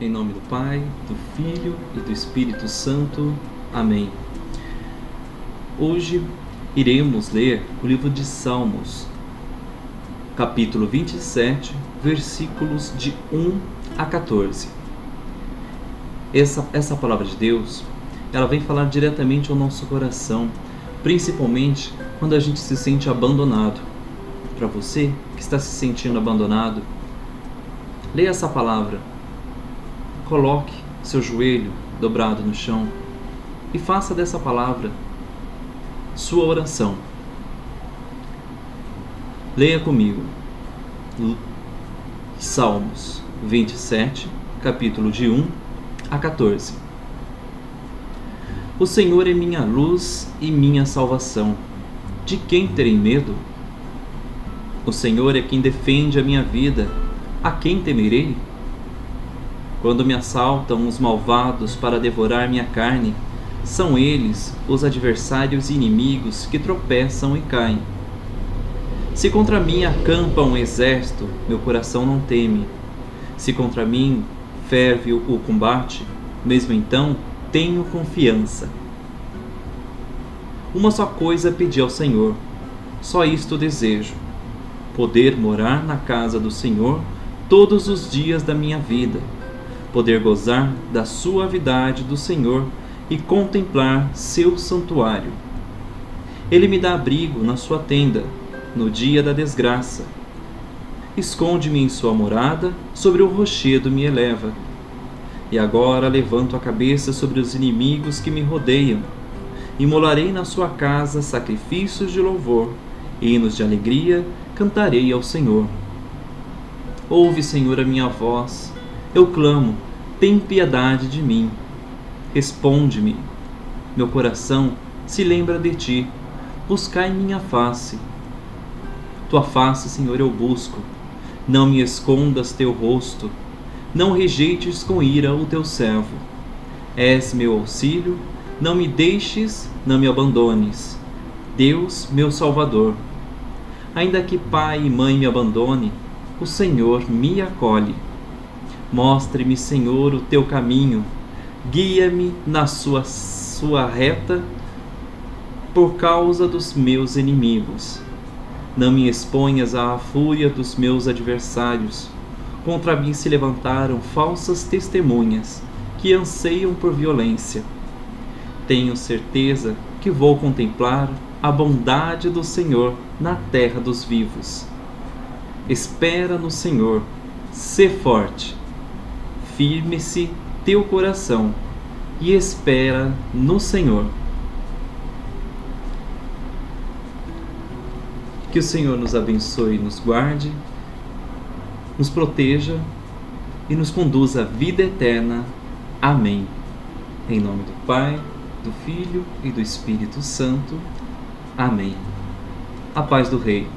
Em nome do Pai, do Filho e do Espírito Santo. Amém. Hoje iremos ler o livro de Salmos, capítulo 27, versículos de 1 a 14. Essa, essa palavra de Deus, ela vem falar diretamente ao nosso coração, principalmente quando a gente se sente abandonado. Para você que está se sentindo abandonado, leia essa palavra Coloque seu joelho dobrado no chão e faça dessa palavra sua oração. Leia comigo Salmos 27, capítulo de 1 a 14. O Senhor é minha luz e minha salvação. De quem terei medo? O Senhor é quem defende a minha vida. A quem temerei? Quando me assaltam os malvados para devorar minha carne, são eles os adversários e inimigos que tropeçam e caem. Se contra mim acampa um exército, meu coração não teme. Se contra mim ferve o combate, mesmo então tenho confiança. Uma só coisa pedi ao Senhor, só isto desejo: poder morar na casa do Senhor todos os dias da minha vida poder gozar da suavidade do Senhor e contemplar seu santuário. Ele me dá abrigo na sua tenda, no dia da desgraça. Esconde-me em sua morada, sobre o rochedo me eleva. E agora levanto a cabeça sobre os inimigos que me rodeiam. Imolarei na sua casa sacrifícios de louvor, hinos de alegria cantarei ao Senhor. Ouve, Senhor, a minha voz eu clamo, tem piedade de mim. Responde-me. Meu coração se lembra de ti. Buscai minha face. Tua face, Senhor, eu busco. Não me escondas teu rosto. Não rejeites com ira o teu servo. És meu auxílio. Não me deixes, não me abandones. Deus, meu Salvador. Ainda que pai e mãe me abandone, o Senhor me acolhe. Mostre-me, Senhor, o teu caminho, guia-me na sua, sua reta por causa dos meus inimigos. Não me exponhas à fúria dos meus adversários. Contra mim se levantaram falsas testemunhas que anseiam por violência. Tenho certeza que vou contemplar a bondade do Senhor na terra dos vivos. Espera no Senhor, sê forte firme-se teu coração e espera no Senhor. Que o Senhor nos abençoe, nos guarde, nos proteja e nos conduza à vida eterna. Amém. Em nome do Pai, do Filho e do Espírito Santo. Amém. A paz do Rei.